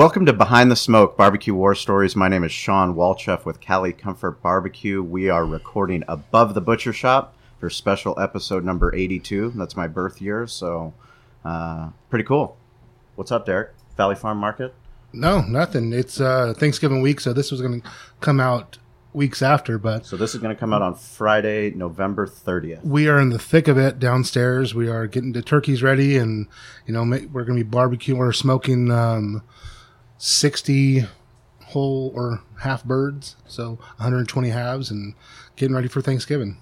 Welcome to Behind the Smoke Barbecue War Stories. My name is Shawn Walchef with Cali Comfort Barbecue. We are recording above the butcher shop for special episode number 82. That's my birth year, so uh, pretty cool. What's up, Derek? Valley Farm Market? No, nothing. It's uh, Thanksgiving week, so this was going to come out weeks after, but So this is going to come out on Friday, November 30th. we are in the thick of it downstairs. We are getting the turkeys ready, and you know we're going to be barbecuing. We're smoking um, sixty whole or half birds, so 120 halves, and getting ready for Thanksgiving.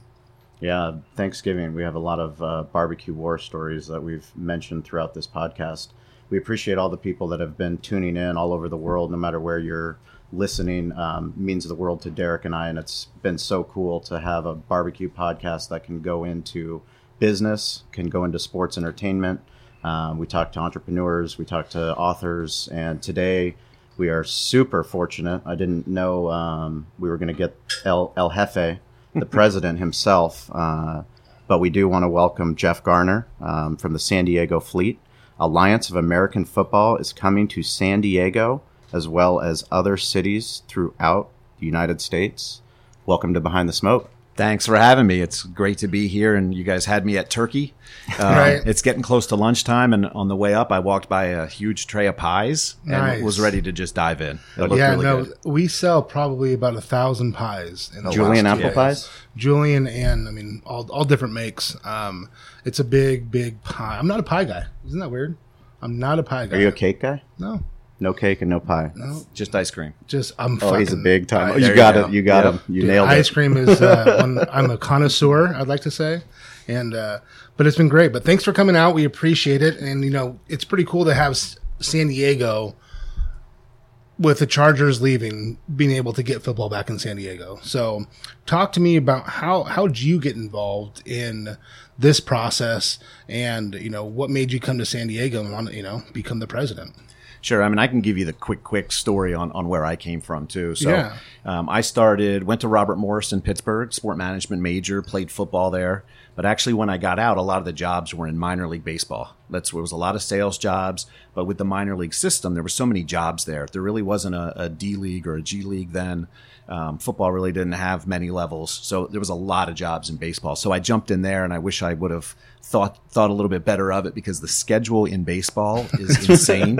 Yeah, Thanksgiving. We have a lot of uh, barbecue war stories that we've mentioned throughout this podcast. We appreciate all the people that have been tuning in all over the world, no matter where you're listening. Um, means the world to Derek and I, and it's been so cool to have a barbecue podcast that can go into business, can go into sports entertainment. Um, we talk to entrepreneurs, we talk to authors, and today we are super fortunate. I didn't know um, we were going to get El, El Jefe, the president himself, uh, but we do want to welcome Jeff Garner um, from the San Diego Fleet. Alliance of American Football is coming to San Diego as well as other cities throughout the United States. Welcome to Behind the Smoke. Thanks for having me. It's great to be here, and you guys had me at Turkey. Um, Right. It's getting close to lunchtime, and on the way up, I walked by a huge tray of pies and Nice. was ready to just dive in. It yeah, really no, good. we sell probably about a thousand pies. In the Julian last apple pies? Julian and I mean all all different makes. Um, it's a big big pie. I'm not a pie guy. Isn't that weird? I'm not a pie guy. Are you a cake guy? No, No cake and no pie. no. Just ice cream. Just I'm. Oh, he's a big time. I- you got you it. You got Yep. him. You Dude, nailed ice it. Ice cream is uh, one, I'm a connoisseur. I'd like to say, and uh, but it's been great. But thanks for coming out. We appreciate it, and you know it's pretty cool to have S- San Diego with the Chargers leaving, being able to get football back in San Diego. So, talk to me about how how did you get involved in this process, and you know what made you come to San Diego and want to you know become the president. Sure. I mean, I can give you the quick, quick story on, on where I came from too. So, Yeah. um, I started, went to Robert Morris in Pittsburgh, sport management major, played football there. But actually, when I got out, a lot of the jobs were in minor league baseball. That's where was a lot of sales jobs. But with the minor league system, there were so many jobs there. There really wasn't a, a D league or a G league then. Um, football really didn't have many levels, so there was a lot of jobs in baseball. So I jumped in there, and I wish I would have thought thought a little bit better of it because the schedule in baseball is insane.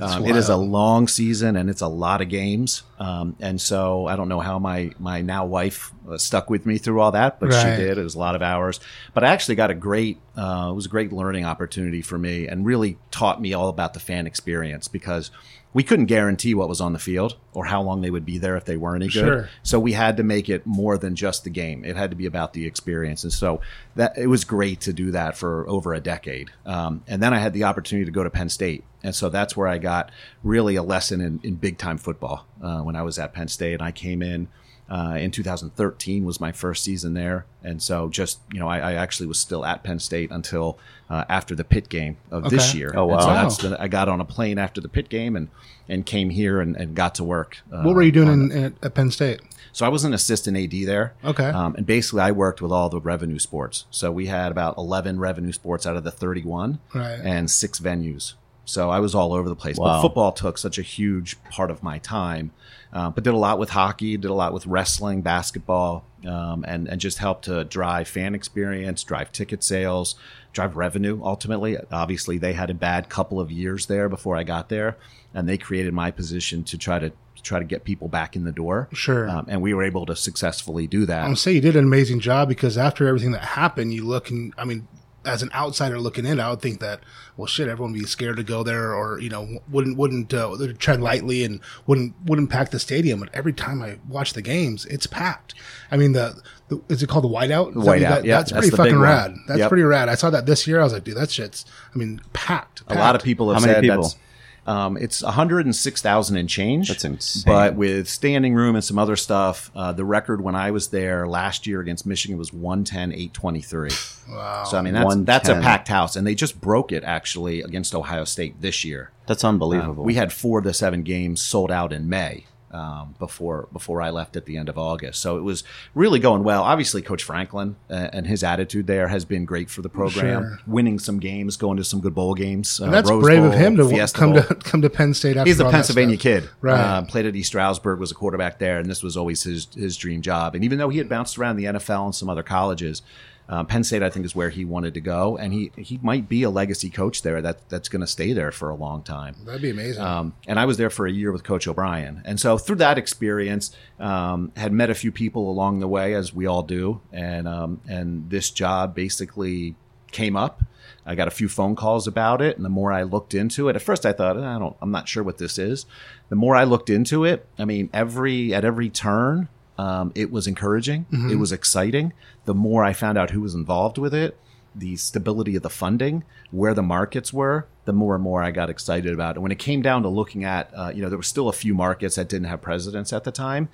um, it is a long season, and it's a lot of games. Um, and so I don't know how my my now wife uh, stuck with me through all that, but Right. she did. It was a lot of hours, but I actually got a great. Uh, it was a great learning opportunity for me, and really taught me all about the fan experience because we couldn't guarantee what was on the field or how long they would be there if they weren't any good. Sure. So we had to make it more than just the game. It had to be about the experience, and so that it was great to do that for over a decade. Um, and then I had the opportunity to go to Penn State, and so that's where I got really a lesson in, in big time football uh, when I was at Penn State. And I came in. Uh, in 2013 was my first season there, and so just you know, I, I actually was still at Penn State until uh, after the Pitt game of this year. Oh, And so wow. that's the, I got on a plane after the Pitt game and and came here and, and got to work. Uh, What were you doing in, at, at Penn State? so I was an assistant AD there. Okay. Um, and basically, I worked with all the revenue sports. So we had about 11 revenue sports out of the 31 Right. and six venues. So I was all over the place. Wow. But football took such a huge part of my time. Uh, but did a lot with hockey, did a lot with wrestling, basketball, um, and, and just helped to drive fan experience, drive ticket sales, drive revenue ultimately. Obviously, they had a bad couple of years there before I got there, and they created my position to try to try to get people back in the door. Sure. Um, and we were able to successfully do that. I'm gonna say you did an amazing job because after everything that happened, you look and I mean, as an outsider looking in, I would think that well, shit, everyone would be scared to go there, or you know, wouldn't wouldn't uh, tread lightly and wouldn't wouldn't pack the stadium. But every time I watch the games, it's packed. I mean, the, the is it called the whiteout? Is that what you Whiteout, got- yeah, that's that's pretty the big fucking one. rad. That's Yep. pretty rad. I saw that this year. I was like, dude, that shit's. I mean, packed. A lot of people have How many said people? that's um, it's 106,000 and change. That's insane. But with standing room and some other stuff, uh, the record when I was there last year against Michigan was 110, 823. Wow. So I mean that's that's a packed house, and they just broke it actually against Ohio State this year. That's unbelievable. We had four of the seven games sold out in May, um, before before I left at the end of August. So it was really going well. Obviously, Coach Franklin uh, and his attitude there has been great for the program, Sure. winning some games, going to some good bowl games. And uh, that's Rose brave of him to Fiesta come Bowl. to come to Penn State. After He's a Pennsylvania kid. Right. Uh, played at East Stroudsburg, was a quarterback there, and this was always his his dream job. And even though he had bounced around the NFL and some other colleges, uh, Penn State I think is where he wanted to go, and he he might be a legacy coach there that that's going to stay there for a long time. That'd be amazing. Um, and I was there for a year with Coach O'Brien. And so through that experience, um, had met a few people along the way, as we all do. And, um, and this job basically came up. I got a few phone calls about it. And the more I looked into it, at first I thought, I don't, I'm not sure what this is. The more I looked into it, I mean, every, at every turn, um, it was encouraging. It was exciting. The more I found out who was involved with it, the stability of the funding, where the markets were, the more and more I got excited about it. And when it came down to looking at, uh, you know, there were still a few markets that didn't have presidents at the time.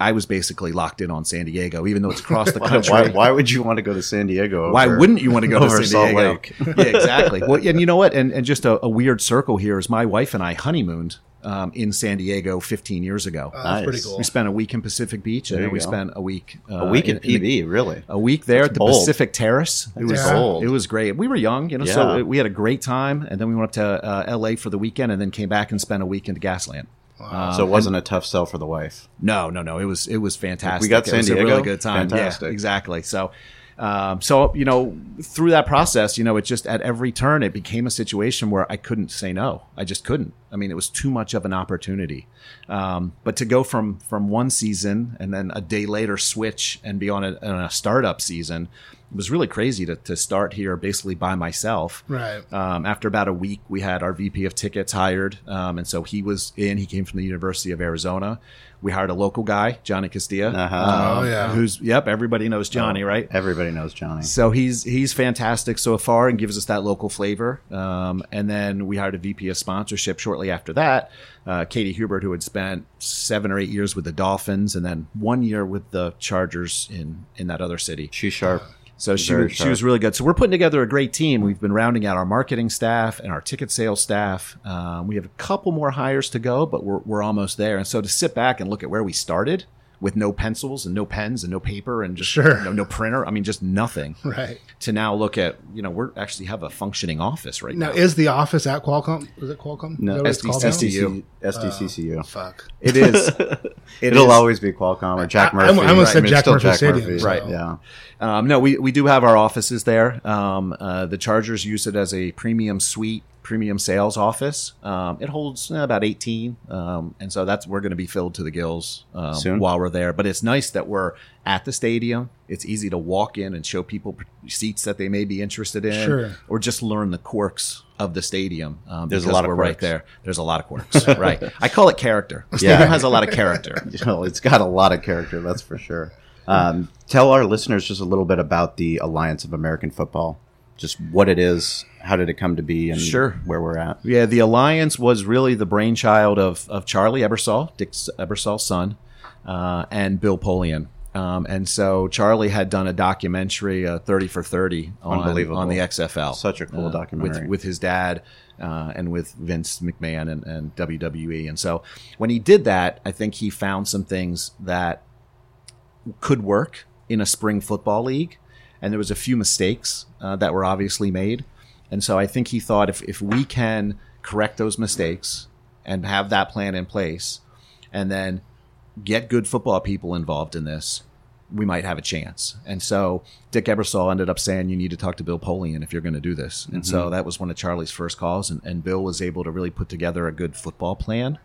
I was basically locked in on San Diego, even though it's across the country. why, why would you want to go to San Diego? Why wouldn't you want to go to San Salt Diego? Lake? yeah, exactly. Well, and you know what? And, and just a, a weird circle here is my wife and I honeymooned um, in San Diego 15 years ago. Oh, that's pretty cool. we spent a week in Pacific Beach, and then we go. spent a week uh, A week in- at in the- PB, really? a week there at the bold. Pacific Terrace. It was Yeah. bold. it was great. We were young, you know, Yeah. so we had a great time, and then we went up to uh, L.A. for the weekend, and then came back and spent a week in Gaslamp. Uh, so it wasn't a tough sell for the wife. No, no, no. It was it was fantastic. We got It San was a Diego? really good time. Fantastic. Yeah, exactly. So, um, so you know, through that process, you know, it just at every turn, it became a situation where I couldn't say no. I just couldn't. I mean, it was too much of an opportunity. Um, but to go from from one season and then a day later switch and be on a, on a startup season it was really crazy to, to start here basically by myself. Right. Um, after about a week, we had our VP of tickets hired, um, and so he was in. He came from the University of Arizona. We hired a local guy, Johnny Castilla. Uh-huh. um, Oh, yeah. Who's yep, everybody knows Johnny, right? Everybody knows Johnny. So he's he's fantastic so far and gives us that local flavor. Um, and then we hired a VP of sponsorship shortly after that, uh, Katie Hubert, who had spent seven or eight years with the Dolphins and then one year with the Chargers in in that other city. She's sharp. So she was, she was really good. So we're putting together a great team. We've been rounding out our marketing staff and our ticket sales staff. Um, we have a couple more hires to go, but we're, we're almost there. And so to sit back and look at where we started with no pencils and no pens and no paper and just Sure. you know, no printer. I mean, just nothing. Right. To now look at, you know, we're actually have a functioning office right Now, now. is the office at Qualcomm? Is it Qualcomm? No, Is that what it's SDC. called. SDCCU. Fuck. It is. It It'll is. always be Qualcomm or Jack I- Murphy. I almost said it's Jack still Murphy Stadium, so- Right. Yeah. Um, no, we, we do have our offices there. Um, uh, the Chargers use it as a premium suite, premium sales office. Um, it holds eh, about 18. Um, and so that's, we're going to be filled to the gills um, Soon. while we're there. But it's nice that we're at the stadium. It's easy to walk in and show people seats that they may be interested in Sure. or just learn the quirks of the stadium. Um, There's a lot of we're right there. There's a lot of quirks. right. I call it character. The Yeah. stadium has a lot of character. You know, it's got a lot of character, that's for sure. Um, tell our listeners just a little bit about the Alliance of American Football, just what it is, how did it come to be, and Sure. where we're at. Yeah, the alliance was really the brainchild of, of Charlie Ebersol, Dick Ebersol's son, uh, and Bill Polian. Um, and so Charlie had done a documentary, uh, 30 for 30, on, Unbelievable. on the XFL. Such a cool uh, documentary. With, with his dad uh, and with Vince McMahon and, and WWE. And so when he did that, I think he found some things that could work in a spring football league, and there was a few mistakes uh, that were obviously made. And so I think he thought if if we can correct those mistakes and have that plan in place, and then get good football people involved in this, we might have a chance. And so Dick Ebersol ended up saying, you need to talk to Bill Polian if you're going to do this. And so that was one of Charlie's first calls. And, and Bill was able to really put together a good football plan.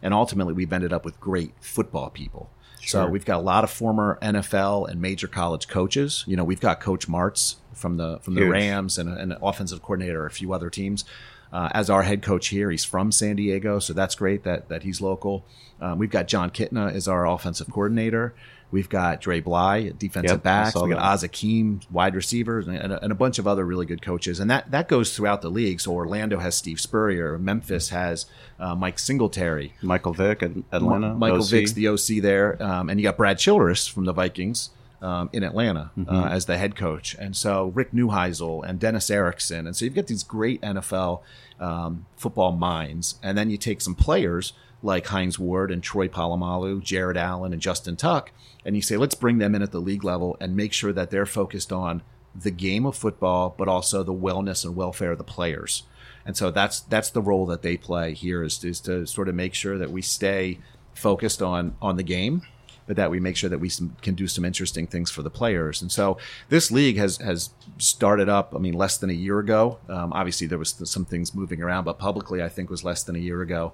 And ultimately, we've ended up with great football people. So Sure. we've got a lot of former NFL and major college coaches. You know, we've got Coach Martz from the from the Huge. Rams and an offensive coordinator, a few other teams. Uh, as our head coach here, he's from San Diego, so that's great that that he's local. Um, we've got Jon Kitna as our offensive coordinator. We've got Dre Bly, defensive Yep, backs. saw We got. Az Hakim, wide receivers, and, a, and a bunch of other really good coaches. And that that goes throughout the league. So Orlando has Steve Spurrier, Memphis has uh, Mike Singletary, Michael Vick at Atlanta. Michael OC. Vick's the OC there, um, and you got Brad Childress from the Vikings um, in Atlanta uh, as the head coach, and so Rick Neuheisel and Dennis Erickson, and so you've got these great NFL um, football minds, and then you take some players like Hines Ward and Troy Polamalu, Jared Allen, and Justin Tuck, and you say, let's bring them in at the league level and make sure that they're focused on the game of football, but also the wellness and welfare of the players. And so that's that's the role that they play here is, is to sort of make sure that we stay focused on on the game, but that we make sure that we can do some interesting things for the players. And so this league has has started up. I mean, less than a year ago. Um, obviously, there was some things moving around, but publicly, I think was less than a year ago.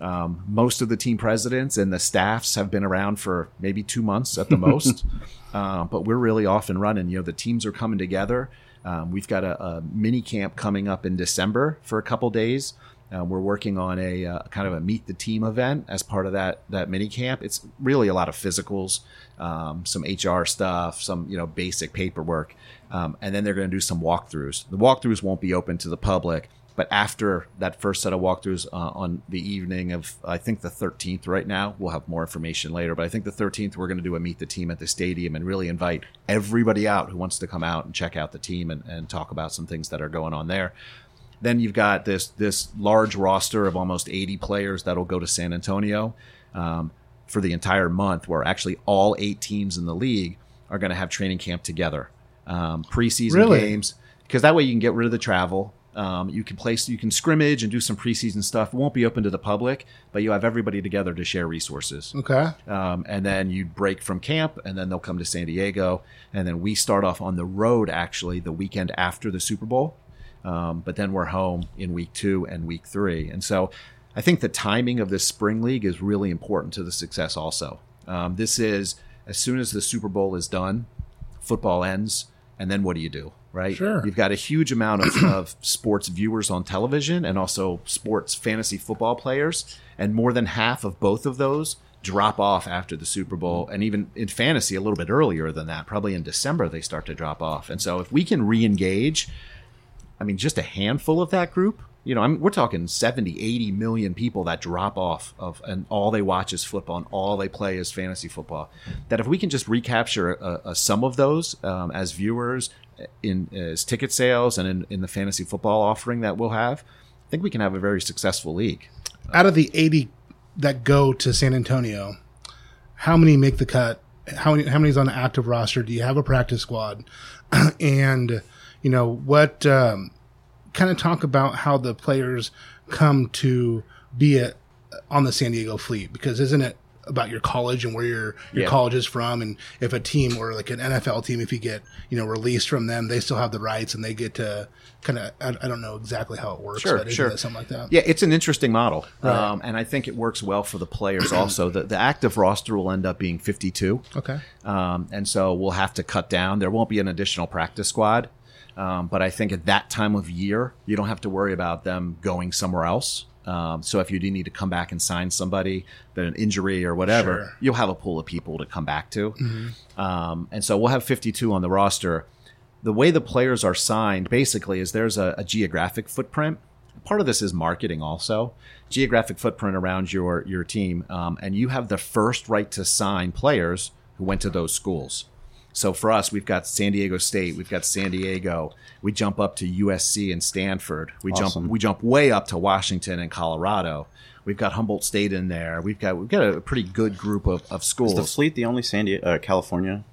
Um, most of the team presidents and the staffs have been around for maybe two months at the most, uh, but we're really off and running. You know, the teams are coming together. Um, we've got a, a, mini camp coming up in December for a couple days. Uh, we're working on a uh, kind of a meet the team event as part of that that mini camp. It's really a lot of physicals, um, some HR stuff, some you know basic paperwork, um, and then they're going to do some walkthroughs. The walkthroughs won't be open to the public, but after that first set of walkthroughs uh, on the evening of I think the 13th, right now we'll have more information later. But I think the 13th we're going to do a meet the team at the stadium and really invite everybody out who wants to come out and check out the team and, and talk about some things that are going on there. Then you've got this this large roster of almost 80 players that'll go to San Antonio um, for the entire month, where actually all eight teams in the league are going to have training camp together, um, preseason Really? games, because that way you can get rid of the travel. Um, you can place, you can scrimmage and do some preseason stuff. It won't be open to the public, but you have everybody together to share resources. Okay. Um, and then you break from camp, and then they'll come to San Diego, and then we start off on the road actually the weekend after the Super Bowl. Um, but then we're home in week two and week three, and so I think the timing of this spring league is really important to the success. Also, um, this is as soon as the Super Bowl is done, football ends, and then what do you do? Right? Sure. You've got a huge amount of, of sports viewers on television and also sports fantasy football players. And more than half of both of those drop off after the Super Bowl. And even in fantasy, a little bit earlier than that, probably in December, they start to drop off. And so if we can re engage, I mean, just a handful of that group. You know, I'm, we're talking 70, 80 million people that drop off of, and all they watch is football, and all they play is fantasy football. That if we can just recapture a, a, some of those um, as viewers, in as ticket sales, and in, in the fantasy football offering that we'll have, I think we can have a very successful league. Out of the 80 that go to San Antonio, how many make the cut? How many, how many's on the active roster? Do you have a practice squad? and, you know, what, um, kind of talk about how the players come to be a, on the San Diego fleet because isn't it about your college and where your your Yeah. college is from and if a team or like an NFL team if you get you know released from them they still have the rights and they get to kind of I, I don't know exactly how it works Sure, but sure. something like that Yeah, it's an interesting model, um, and I think it works well for the players. Also, the, the active roster will end up being 52. okay Um, and so we'll have to cut down. There won't be an additional practice squad. Um, but I think at that time of year, you don't have to worry about them going somewhere else. Um, so if you do need to come back and sign somebody, that an injury or whatever, Sure. you'll have a pool of people to come back to. Um, and so we'll have 52 on the roster. The way the players are signed basically is there's a, a geographic footprint. Part of this is marketing also, geographic footprint around your your team, um, and you have the first right to sign players who went to those schools. So for us, we've got San Diego State, we've got San Diego. We jump up to USC and Stanford. We Awesome. jump we jump way up to Washington and Colorado. We've got Humboldt State in there. We've got we've got a pretty good group of, of schools. Is the fleet the only San Diego, uh, California?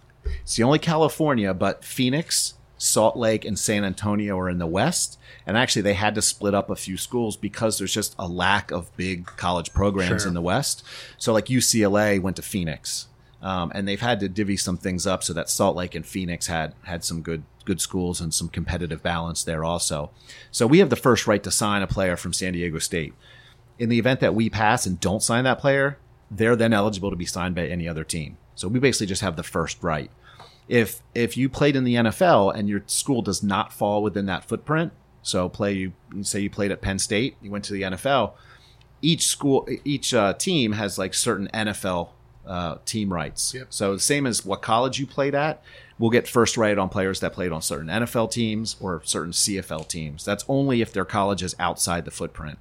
It's the only California, but Phoenix, Salt Lake, and San Antonio are in the West. And actually, they had to split up a few schools because there's just a lack of big college programs Sure. in the West. So, like UCLA went to Phoenix, um, and they've had to divvy some things up so that Salt Lake and Phoenix had had some good good schools and some competitive balance there also. So we have the first right to sign a player from San Diego State. In the event that we pass and don't sign that player, they're then eligible to be signed by any other team. So we basically just have the first right if if you played in the NFL and your school does not fall within that footprint, so play you say you played at Penn State, you went to the NFL, each school each uh, team has like certain NFL uh, team rights. Yep. So the same as what college you played at, we'll get first right on players that played on certain NFL teams or certain CFL teams. That's only if their college is outside the footprint.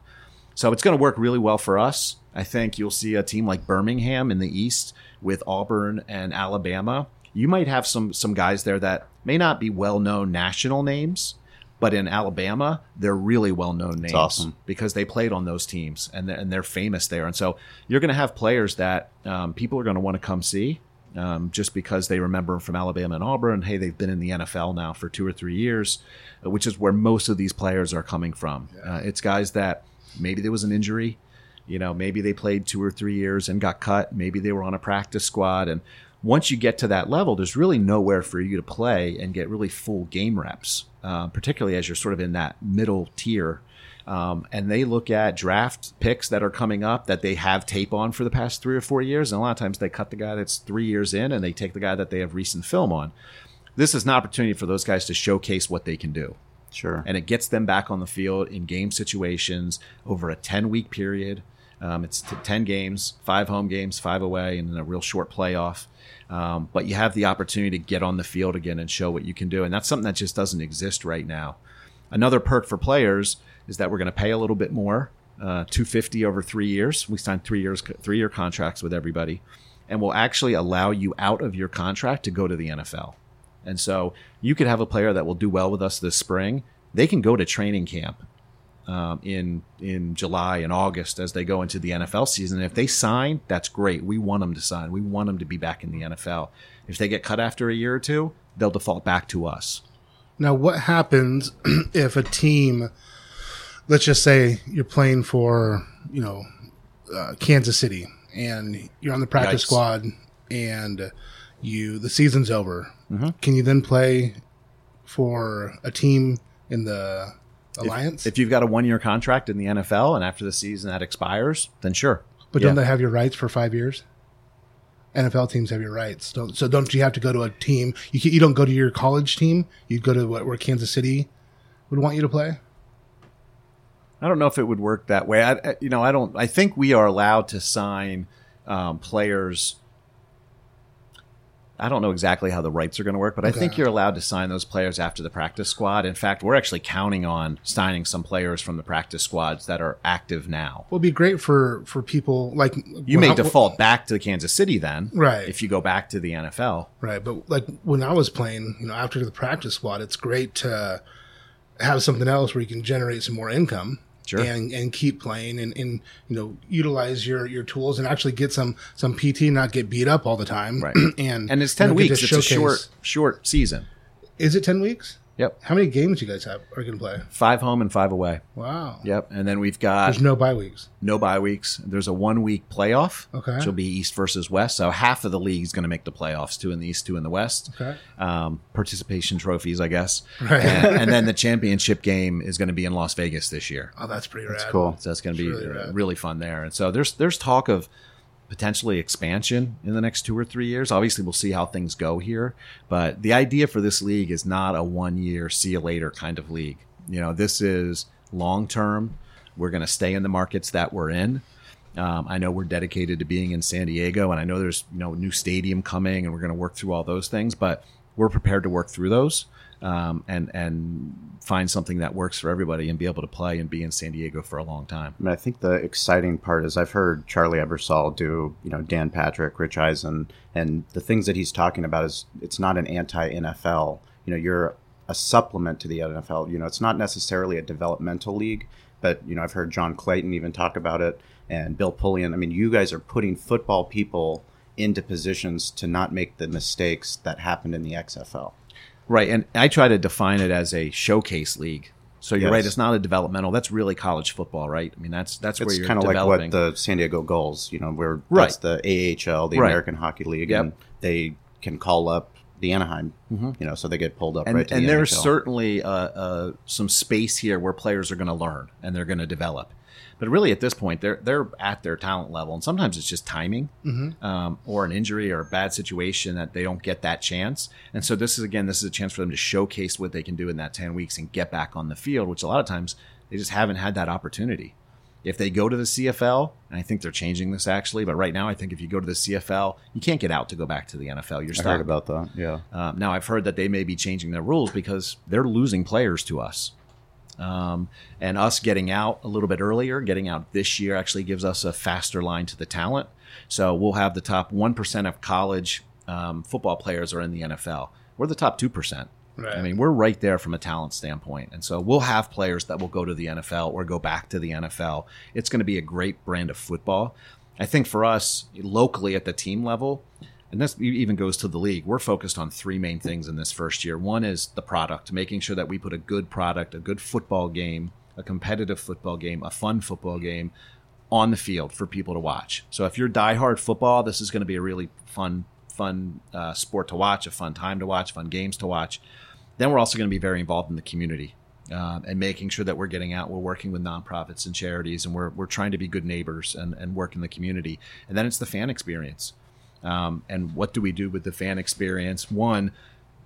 So it's going to work really well for us. I think you'll see a team like Birmingham in the East with Auburn and Alabama. You might have some some guys there that may not be well known national names, But in Alabama, they're really well known names awesome. because they played on those teams and they're, and they're famous there. And so you're going to have players that um, people are going to want to come see um, just because they remember from Alabama and Auburn. Hey, they've been in the NFL now for two or three years, uh, which is where most of these players are coming from. Uh, it's guys that maybe there was an injury, you know, maybe they played two or three years and got cut. Maybe they were on a practice squad. And once you get to that level, there's really nowhere for you to play and get really full game reps, uh, particularly as you're sort of in that middle tier. Um, and they look at draft picks that are coming up that they have tape on for the past three or four years. And a lot of times they cut the guy that's three years in and they take the guy that they have recent film on. This is an opportunity for those guys to showcase what they can do Sure. and it gets them back on the field in game situations over a 10 week period. Um, it's t- 10 games, five home games, five away, and then a real short playoff. Um, but you have the opportunity to get on the field again and show what you can do. And that's something that just doesn't exist right now. Another perk for players is that we're going to pay a little bit more, uh, 250 over three years. We signed three years, three year contracts with everybody, and we'll actually allow you out of your contract to go to the NFL. And so you could have a player that will do well with us this spring. They can go to training camp um, in in July and August as they go into the NFL season. if they sign, that's great. We want them to sign. We want them to be back in the NFL. If they get cut after a year or two, they'll default back to us. Now, what happens if a team, let's just say you're playing for, you know, uh, Kansas City, and you're on the practice Yikes. squad, and you the season's over. Mm-hmm. Can you then play for a team in the alliance? If you've got a one year contract in the NFL and after the season that expires, then sure. but Yeah. don't they have your rights for five years? NFL teams have your rights. Don't, so don't you have to go to a team? You you don't go to your college team. You go to what, where Kansas City would want you to play. I don't know if it would work that way. I, I- you know, I don't. I think we are allowed to sign um, players. I don't know exactly how the rights are going to work, but I think you're allowed to sign those players after the practice squad. In fact, we're actually counting on signing some players from the practice squads that are active now. Will be great for for people like You may I- default back to Kansas City then, Right. If you go back to the NFL, right? But like when I was playing, you know, after the practice squad, it's great to have something else where you can generate some more income. Sure. And, and keep playing and, and you know utilize your, your tools and actually get some some PT not get beat up all the time Right. and and it's ten you know, weeks. It's a short, short season. is it ten weeks Yep, how many games you guys have are going to play five home and five away. wow Yep, and then we've got there's no bye weeks no bye weeks. There's a one week playoff, Okay. which will be East versus West. So half of the league is going to make the playoffs, two in the East, two in the West. Okay. Um, participation trophies, I guess. Right. And, and then the championship game is going to be in Las Vegas this year. oh that's pretty That's rad cool. So that's going to be really really, really fun there. And so there's there's talk of potentially expansion in the next two or three years. Obviously, we'll see how things go here. But the idea for this league is not a one year see you later kind of league. You know, this is long term. We're going to stay in the markets that we're in. Um, I know we're dedicated to being in San Diego, and I know there's you know new stadium coming, and we're going to work through all those things. But we're prepared to work through those um, and and find something that works for everybody, and be able to play and be in San Diego for a long time. I mean, I think the exciting part is I've heard Charlie Ebersol do, you know, Dan Patrick, Rich Eisen, and the things that he's talking about is it's not an anti-NFL. You know, you're a supplement to the NFL. You know, it's not necessarily a developmental league, but you know, I've heard John Clayton even talk about it, and Bill Polian. I mean, you guys are putting football people into positions to not make the mistakes that happened in the XFL. Right, and I try to define it as a showcase league. So you're Yes. right; it's not a developmental. That's really college football, right? I mean, that's that's where you're kind of like what the San Diego Gulls, you know, where Right. that's the AHL, the Right. American Hockey League, Yep. and they can call up the Anaheim, you know, so they get pulled up and right to and the there's NHL. certainly uh, uh, some space here where players are going to learn and they're going to develop. But really, at this point, they're they're at their talent level, and sometimes it's just timing, um, or an injury, or a bad situation that they don't get that chance. And so this is again, this is a chance for them to showcase what they can do in that ten weeks and get back on the field, which a lot of times they just haven't had that opportunity. If they go to the CFL, and I think they're changing this actually, but right now I think if you go to the CFL, you can't get out to go back to the NFL. You're I stuck. heard about that. Yeah. Um, now I've heard that they may be changing their rules because they're losing players to us. Um, and us getting out a little bit earlier, getting out this year actually gives us a faster line to the talent. So we'll have the top 1% of college um, football players are in the NFL. We're the top 2%. Right. I mean, we're right there from a talent standpoint. And so we'll have players that will go to the NFL or go back to the NFL. It's going to be a great brand of football. I think for us locally at the team level, and this even goes to the league, we're focused on three main things in this first year. One is the product, making sure that we put a good product, a good football game, a competitive football game, a fun football game on the field for people to watch. So if you're diehard football, this is going to be a really fun, fun uh, sport to watch, a fun time to watch, fun games to watch. Then we're also going to be very involved in the community um, and making sure that we're getting out. We're working with nonprofits and charities, and we're, we're trying to be good neighbors and, and work in the community. And then it's the fan experience. Um, and what do we do with the fan experience? One,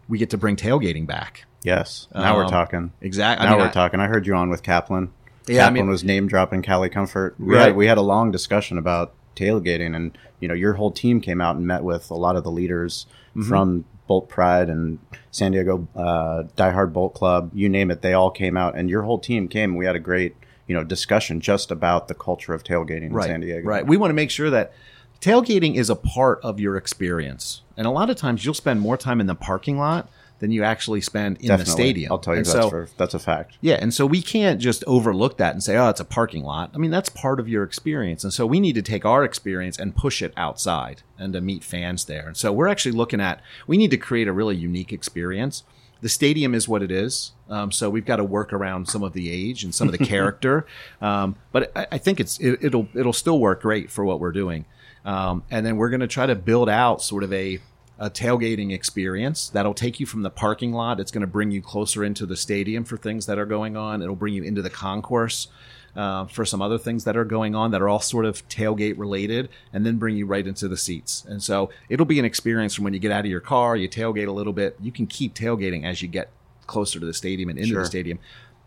we get to bring tailgating back. Yes. Now we're Um, talking. Exactly. Now we're talking. I heard you on with Kaplan. Yeah, I Kaplan mean- was name dropping Cali Comfort. We Right. had we had a long discussion about tailgating, and you know your whole team came out and met with a lot of the leaders Mm-hmm. from Bolt Pride and San Diego uh, Die Hard Bolt Club. You name it, they all came out, and your whole team came. We had a great you know discussion just about the culture of tailgating right, in San Diego. Right. We want to make sure that tailgating is a part of your experience. And a lot of times you'll spend more time in the parking lot than you actually spend in Definitely. the stadium. I'll tell you And that's so, for, that's a fact. Yeah, and so we can't just overlook that and say, "Oh, it's a parking lot." I mean, that's part of your experience, and so we need to take our experience and push it outside and to meet fans there. And so we're actually looking at we need to create a really unique experience. The stadium is what it is, um, so we've got to work around some of the age and some of the character. Um, but I, I think it's it, it'll it'll still work great for what we're doing. Um, and then we're going to try to build out sort of a a tailgating experience that'll take you from the parking lot. It's going to bring you closer into the stadium for things that are going on. It'll bring you into the concourse uh, for some other things that are going on that are all sort of tailgate related, and then bring you right into the seats. And so it'll be an experience from when you get out of your car, you tailgate a little bit. You can keep tailgating as you get closer to the stadium and into Sure. the stadium.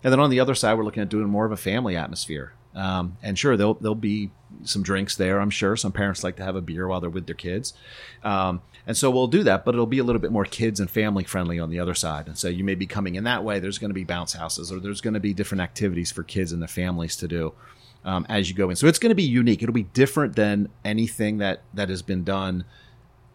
And then on the other side, we're looking at doing more of a family atmosphere. Um, and sure, there'll there'll be some drinks there. I'm sure some parents like to have a beer while they're with their kids, um, and so we'll do that. But it'll be a little bit more kids and family friendly on the other side. And so you may be coming in that way. There's going to be bounce houses, or there's going to be different activities for kids and the families to do um, as you go in. So it's going to be unique. It'll be different than anything that that has been done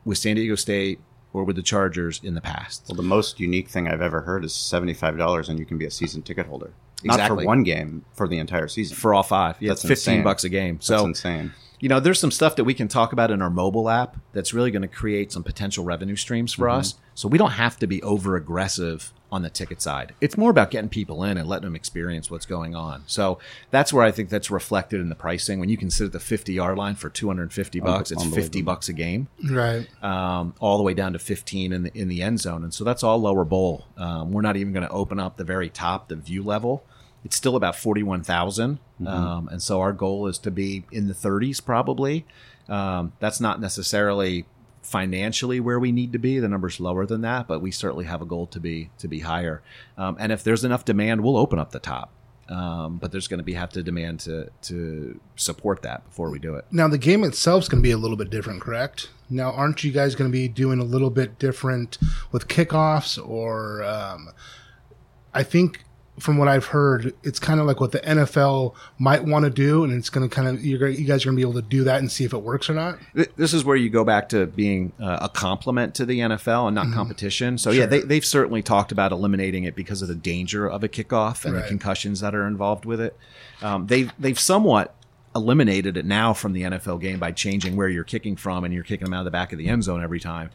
with San Diego State or with the Chargers in the past. Well, the most unique thing I've ever heard is seventy five dollars, and you can be a season ticket holder. Not for one game, for the entire season. For all five, yeah, That's it's fifteen insane. bucks a game. So That's insane. You know, there's some stuff that we can talk about in our mobile app that's really going to create some potential revenue streams for Mm-hmm. us. So we don't have to be over aggressive on the ticket side. It's more about getting people in and letting them experience what's going on. So that's where I think that's reflected in the pricing. When you can sit at the 50 yard line for 250 bucks, it's 50 bucks a game, Right. um, all the way down to 15 in the, in the end zone. And so that's all lower bowl. Um, we're not even going to open up the very top, the view level. It's still about 41,000. Um, and so our goal is to be in the 30s probably. Um, that's not necessarily financially where we need to be. The number's lower than that, but we certainly have a goal to be to be higher. Um, and if there's enough demand, we'll open up the top. Um, but there's going to be have to demand to to support that before we do it. Now the game itself is going to be a little bit different, correct? Now, aren't you guys going to be doing a little bit different with kickoffs, or um, I think from what I've heard, it's kind of like what the NFL might want to do, and it's going to kind of you guys are going to be able to do that and see if it works or not. This is where you go back to being uh, a complement to the NFL and not competition. So yeah, they, they've certainly talked about eliminating it because of the danger of a kickoff and Right. the concussions that are involved with it. Um, they've they've somewhat eliminated it now from the NFL game by changing where you're kicking from and you're kicking them out of the back of the end zone every time.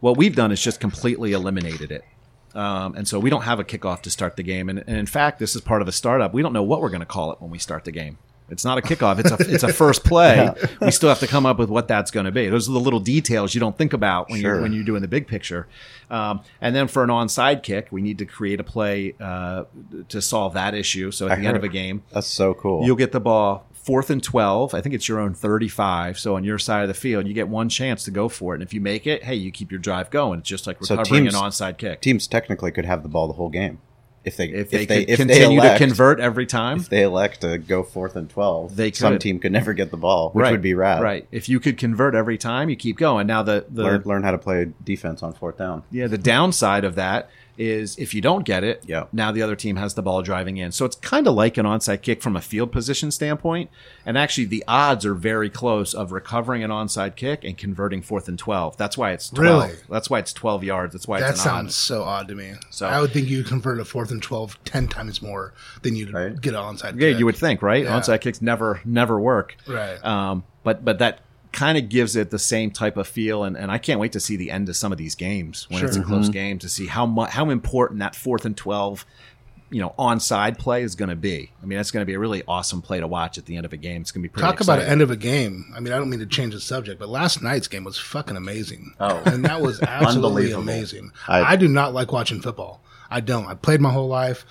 What we've done is just completely eliminated it. Um, and so we don't have a kickoff to start the game. And, and in fact, this is part of a startup. We don't know what we're going to call it when we start the game. It's not a kickoff. It's a it's a first play. We still have to come up with what that's going to be. Those are the little details you don't think about when Sure. you're when you're doing the big picture. Um, and then for an onside kick, we need to create a play uh, to solve that issue. So at I the end of a game, That's so cool. You'll get the ball fourth and 12. I think it's your own 35. So on your side of the field, you get one chance to go for it. And if you make it, hey, you keep your drive going. It's just like So recovering teams- an onside kick. Teams technically could have the ball the whole game if they if they, if they, if continue they elect, to convert every time, If they elect to go fourth and twelve, They some team could never get the ball, which would be rad. Right. If you could convert every time, you keep going. Now the the Learn, learn how to play defense on fourth down. yeah the downside of that is if you don't get it, Yeah. now the other team has the ball driving in. So it's kind of like an onside kick from a field position standpoint. And actually, the odds are very close of recovering an onside kick and converting fourth and 12. That's why it's 12. Really? That's why it's 12 yards. That's why That an sounds odd. so odd to me. So- I would think you'd convert a fourth and 12 10 times more than you'd Right. get an onside Yeah, kick. Yeah, you would think, right? Yeah. Onside kicks never, never work. Right. Um, but, but that kind of gives it the same type of feel. And, and I can't wait to see the end of some of these games when it's a Sure. close game to see how much, how important that fourth and 12, you know, onside play is going to be. I mean, that's going to be a really awesome play to watch at the end of a game. It's going to be pretty Talk about exciting. an end of a game. I mean, I don't mean to change the subject, but last night's game was fucking amazing. Oh. and that was absolutely amazing. I- I, do not like watching football. I don't. I played my whole life.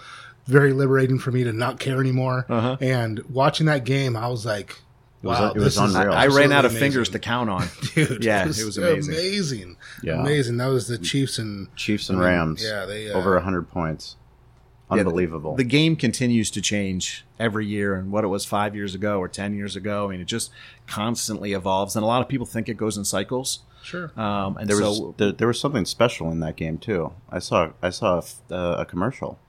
Very liberating for me to not care anymore. Uh-huh. And watching that game, I was like, was- "Wow, it was this is unreal. I ran out of absolutely fingers to count on. Dude, yeah, it was, it was amazing. amazing. Yeah. Amazing. That was the Chiefs and Chiefs and Rams. Yeah, they uh, over 100 points. Yeah, the- Unbelievable. The, game continues to change every year, and what it was five years ago or ten years ago. I mean, it just constantly evolves, and a lot of people think it goes in cycles. Sure. Um, and there was there, there was something special in that game too. I saw I saw a, f- uh, a commercial.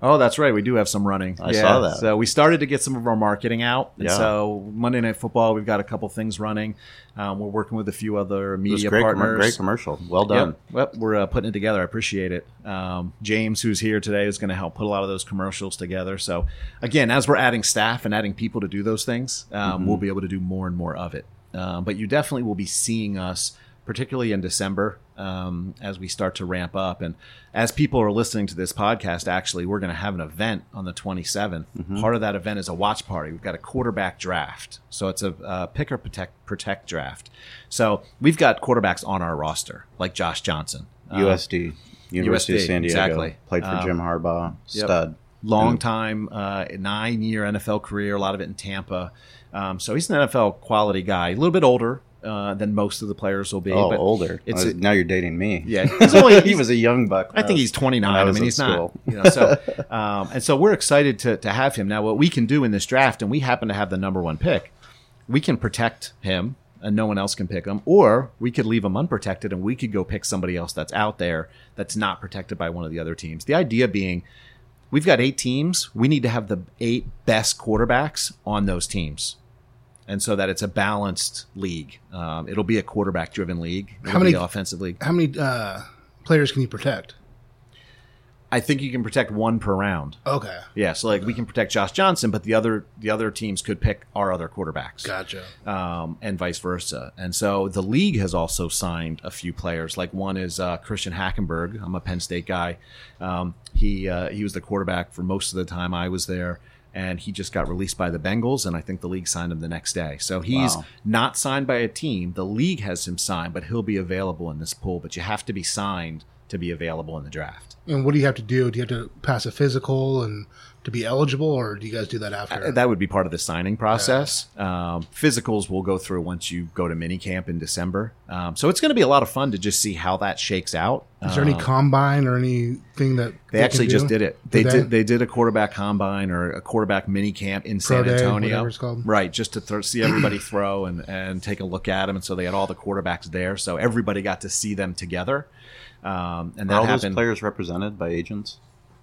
Oh, that's right, we do have some running. I saw that. So we started to get some of our marketing out. And Yeah. So Monday Night Football, we've got a couple things running. Um, we're working with a few other media great, partners. great commercial. Well done. Yep. Well, we're uh, putting it together. I appreciate it. Um, James, who's here today, is going to help put a lot of those commercials together. So, again, as we're adding staff and adding people to do those things, um, we'll be able to do more and more of it. Um, but you definitely will be seeing us, particularly in December, um, as we start to ramp up. And as people are listening to this podcast, actually, we're going to have an event on the 27th. Part of that event is a watch party. We've got a quarterback draft. So it's a uh, pick or protect, protect draft. So we've got quarterbacks on our roster, like Josh Johnson. USD, University of USD, San Diego. exactly. Played for Um, Jim Harbaugh. yep. Stud. long time, uh, nine year NFL career, a lot of it in Tampa. Um, so he's an NFL quality guy, a little bit older uh, than most of the players will be. Oh, but older. It's Uh, a- now you're dating me. Yeah, he's only, he was a young buck. I think he's 29. when I I, mean, he's not. You know, so um, and so we're excited to to have him now. What we can do in this draft, and we happen to have the number one pick, we can protect him, and no one else can pick him, or we could leave him unprotected, and we could go pick somebody else that's out there that's not protected by one of the other teams. The idea being. We've got eight teams. We need to have the eight best quarterbacks on those teams, and so that it's a balanced league. Um, it'll be a quarterback-driven league. It'll How many- offensive league? How many uh, players can you protect? I think you can protect one per round. Okay. Yeah, so like we can protect Josh Johnson, but the other the other teams could pick our other quarterbacks, Gotcha. um, and vice versa. And so the league has also signed a few players. Like one is uh, Christian Hackenberg. I'm a Penn State guy. Um, he uh, he was the quarterback for most of the time I was there, and he just got released by the Bengals, and I think the league signed him the next day. So he's Wow. not signed by a team. The league has him signed, but he'll be available in this pool. But you have to be signed to be available in the draft. And what do you have to do? Do you have to pass a physical and to be eligible, or do you guys do that after? Uh, That would be part of the signing process. Um, physicals will go through once you go to minicamp in December. Um, so it's going to be a lot of fun to just see how that shakes out. Is there any combine or anything that They actually can just did it. They Did did, they? they did a quarterback combine or a quarterback mini camp in Pro San day, Antonio, it's called. right? Just to throw, see everybody throw and and take a look at them, and so they had all the quarterbacks there, so everybody got to see them together. Um, and Are that all those players represented by agents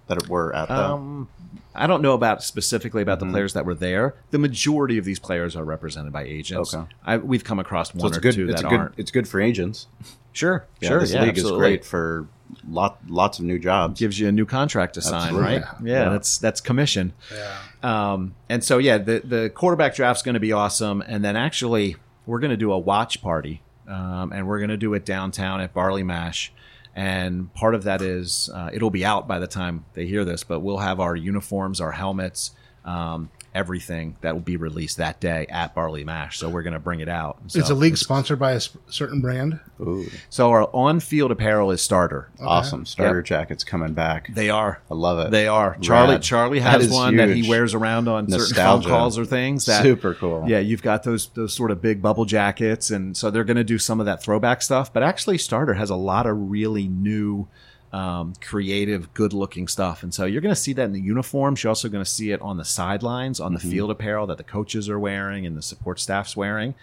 that were at the? Um, I don't know about specifically about Mm-hmm. the players that were there. The majority of these players are represented by agents. Okay. I, we've come across one so it's or good. two It's that a good. aren't. It's good for agents. Sure, Yeah, sure. this yeah, league absolutely. is great for lot lots of new jobs. Gives you a new contract to sign, Absolutely. right? Yeah, Yeah. that's that's commission. Yeah. Um, and so yeah, the the quarterback draft's going to be awesome, and then actually we're going to do a watch party, um, and we're going to do it downtown at Barley Mash. And part of that is uh, it'll be out by the time they hear this, but we'll have our uniforms, our helmets, um, everything that will be released that day at Barley Mash. So we're going to bring it out. So, Is the league sponsored by a s- certain brand? Ooh, so our on-field apparel is starter. awesome! Starter jackets coming back. They are. I love it. They are. Charlie Rad. Charlie That has is one that he wears around on certain phone calls or things. That, Super cool. Yeah, you've got those those sort of big bubble jackets, and so they're going to do some of that throwback stuff. But actually, Starter has a lot of really new, um, creative, good-looking stuff, and so you're going to see that in the uniforms. You're also going to see it on the sidelines, on the Mm-hmm. field apparel that the coaches are wearing and the support staff's wearing.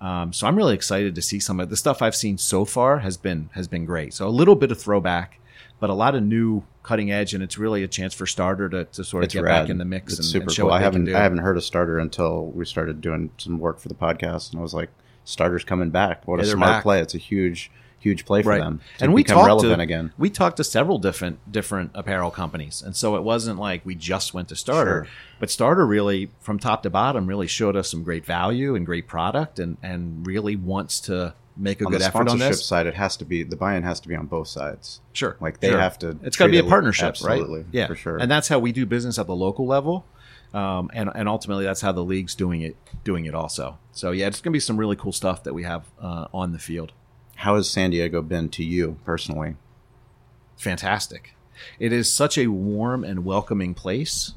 Um, so I'm really excited to see some of the stuff I've seen so far has been has been great. So a little bit of throwback. but a lot of new cutting edge, and it's really a chance for Starter to, to sort of It's get rad. back in the mix It's and, super and show cool. I haven't. I haven't heard of Starter until we started doing some work for the podcast, and I was like, Starter's coming back. What a Yeah, they're smart back. play! It's a huge, huge play for right. them to and we become talked relevant to, again. We talked to several different different apparel companies, and so it wasn't like we just went to Starter, Sure. but Starter really, from top to bottom, really showed us some great value and great product, and and really wants to make a On good the effort on this. side, it has to be the buy-in has to be on both sides. Sure, Like they sure. have to. It's got to be a partnership, absolutely, right? Yeah, for sure. And that's how we do business at the local level, um, and and ultimately that's how the league's doing it doing it also. So yeah, it's going to be some really cool stuff that we have uh, on the field. How has San Diego been to you personally? fantastic. It is such a warm and welcoming place.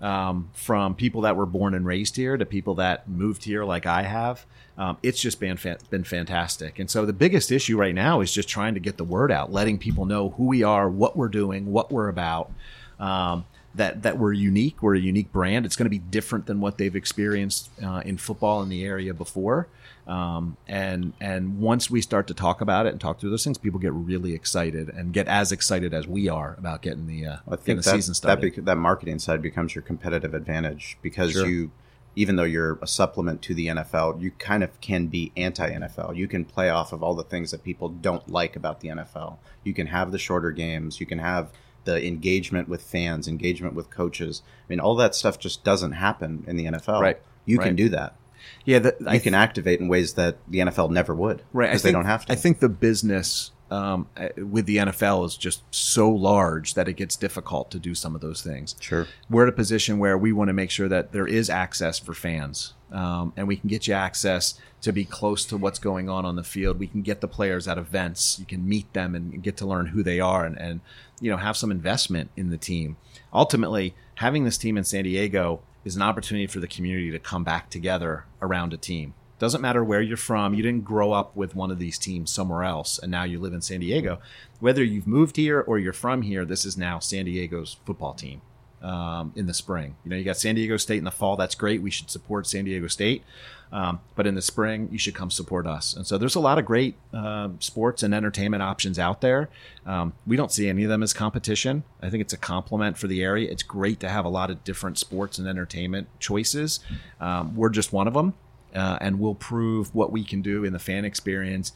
Um, from people that were born and raised here to people that moved here, like I have, um, it's just been fa- been fantastic. And so the biggest issue right now is just trying to get the word out, letting people know who we are, what we're doing, what we're about. Um, that that we're unique. We're a unique brand. It's going to be different than what they've experienced uh, in football in the area before. Um, and and once we start to talk about it and talk through those things, people get really excited and get as excited as we are about getting the uh, I getting think the that season that, started. bec- that marketing side becomes your competitive advantage because Sure. you, even though you're a supplement to the NFL, you kind of can be anti-NFL. You can play off of all the things that people don't like about the NFL. You can have the shorter games. You can have the engagement with fans, engagement with coaches. I mean, all that stuff just doesn't happen in the NFL. Right. You Right. can do that. yeah, the, You can activate in ways that the NFL never would. right. Because they don't have to. I think the business um, with the NFL is just so large that it gets difficult to do some of those things. Sure. we're at a position where we want to make sure that there is access for fans um, and we can get you access to be close to what's going on on the field we can get the players at events you can meet them and get to learn who they are and, and you know have some investment in the team ultimately having this team in san diego is an opportunity for the community to come back together around a team doesn't matter where you're from you didn't grow up with one of these teams somewhere else and now you live in san diego whether you've moved here or you're from here this is now san diego's football team um, in the spring. You know, you got San Diego State in the fall. That's great. We should support San Diego State. Um, but in the spring, you should come support us. And so there's a lot of great uh, sports and entertainment options out there. Um, we don't see any of them as competition. I think it's a compliment for the area. It's great to have a lot of different sports and entertainment choices. Um, we're just one of them. Uh, and we'll prove what we can do in the fan experience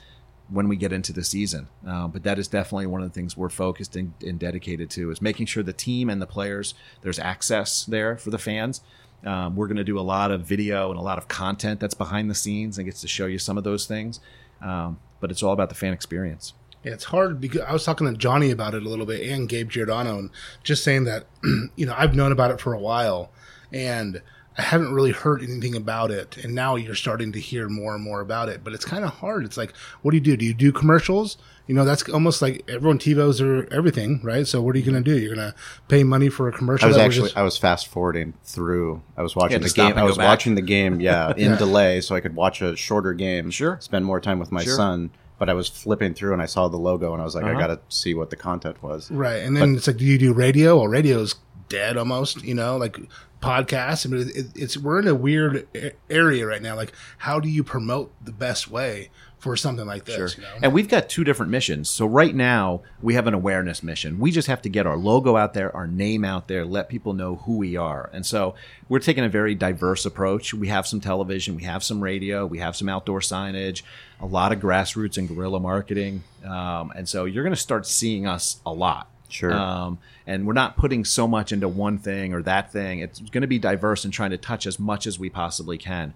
when we get into the season. Uh, but that is definitely one of the things we're focused and, and dedicated to is making sure the team and the players there's access there for the fans. Um, we're going to do a lot of video and a lot of content that's behind the scenes and gets to show you some of those things. Um, but it's all about the fan experience. Yeah, it's hard because I was talking to Johnny about it a little bit and Gabe Giordano and just saying that, you know, I've known about it for a while and I haven't really heard anything about it. And now you're starting to hear more and more about it, but it's kind of hard. It's like, what do you do? Do you do commercials? You know, that's almost like everyone TiVos or everything, right? So what are you going to do? You're going to pay money for a commercial? I was actually just- I was fast forwarding through. I was watching the game. I was back. watching the game, yeah, in Yeah. delay, so I could watch a shorter game. Sure. Spend more time with my Sure. son. But I was flipping through and I saw the logo and I was like, I Uh-huh. got to see what the content was. Right. And then it's like, do you do radio? Well, radio's dead almost, you know, like podcasts. I mean, it, it's, we're in a weird area right now. Like, how do you promote the best way for something like this? You know? And we've got two different missions. So right now we have an awareness mission. We just have to get our logo out there, our name out there, let people know who we are. And so we're taking a very diverse approach. We have some television, we have some radio, we have some outdoor signage, a lot of grassroots and guerrilla marketing. Um, and so you're going to start seeing us a lot. Sure. Um, and we're not putting so much into one thing or that thing. It's going to be diverse and trying to touch as much as we possibly can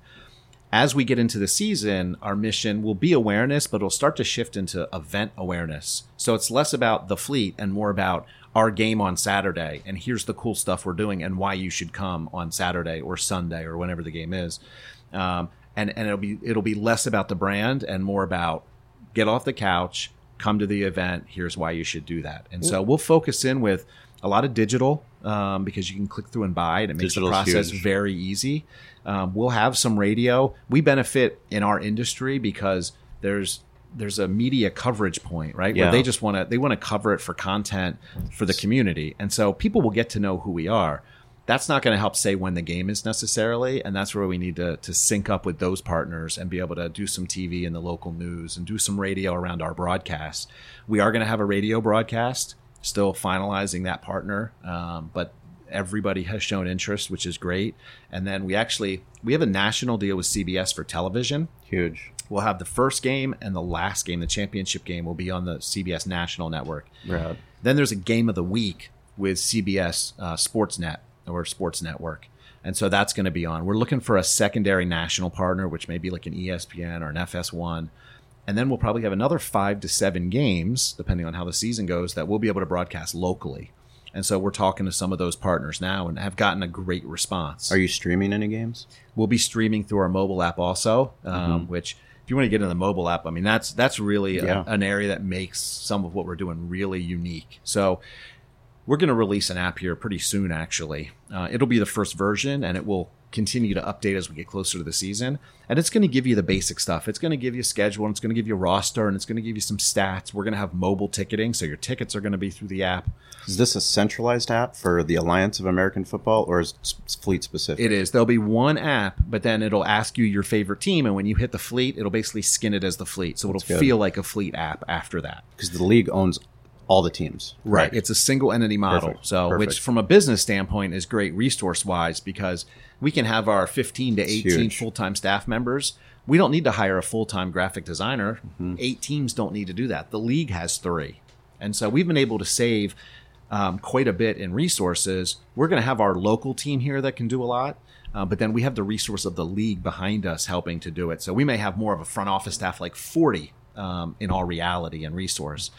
as we get into the season, our mission will be awareness, but it'll start to shift into event awareness. So it's less about the fleet and more about our game on Saturday. And here's the cool stuff we're doing and why you should come on Saturday or Sunday or whenever the game is. Um, and, and it'll be, it'll be less about the brand and more about get off the couch, come to the event. Here's why you should do that. And so we'll focus in with a lot of digital um, because you can click through and buy it. It makes Digital's the process huge. very easy. Um, we'll have some radio. We benefit in our industry because there's there's a media coverage point, right? Yeah. Where they just want to they want to cover it for content for the community, and so people will get to know who we are. That's not going to help say when the game is necessarily, and that's where we need to to sync up with those partners and be able to do some TV in the local news and do some radio around our broadcast. We are going to have a radio broadcast Still finalizing that partner, um, but everybody has shown interest, which is great. And then we actually we have a national deal with CBS for television. Huge. We'll have the first game and the last game, the championship game, will be on the CBS national network. Rad. Then there's a game of the week with CBS uh, Sportsnet or Sports Network. And so that's going to be on. We're looking for a secondary national partner, which may be like an ESPN or an FS1. And then we'll probably have another five to seven games, depending on how the season goes, that we'll be able to broadcast locally. And so we're talking to some of those partners now and have gotten a great response. Are you streaming any games? We'll be streaming through our mobile app also, um, which if you want to get in the mobile app, I mean that's that's really a- an area that makes some of what we're doing really unique. So we're going to release an app here pretty soon. Actually, uh, it'll be the first version, and it will continue to update as we get closer to the season. And it's going to give you the basic stuff. It's going to give you a schedule, and it's going to give you a roster, and it's going to give you some stats. We're going to have mobile ticketing, so your tickets are going to be through the app. Is this a centralized app for the Alliance of American Football, or is it fleet specific? It is. There'll be one app, but then it'll ask you your favorite team, and when you hit the fleet, it'll basically skin it as the fleet. So it'll good. feel like a fleet app after that. Because the league owns all the teams. Right. It's a single entity model. Perfect. So, Perfect. which from a business standpoint is great resource wise because we can have our 15 to 18 full time staff members. We don't need to hire a full time graphic designer. Mm-hmm. Eight teams don't need to do that. The league has three. And so we've been able to save um, quite a bit in resources. We're going to have our local team here that can do a lot. Uh, but then we have the resource of the league behind us helping to do it. So we may have more of a front office staff like 40 um, in all reality and resource.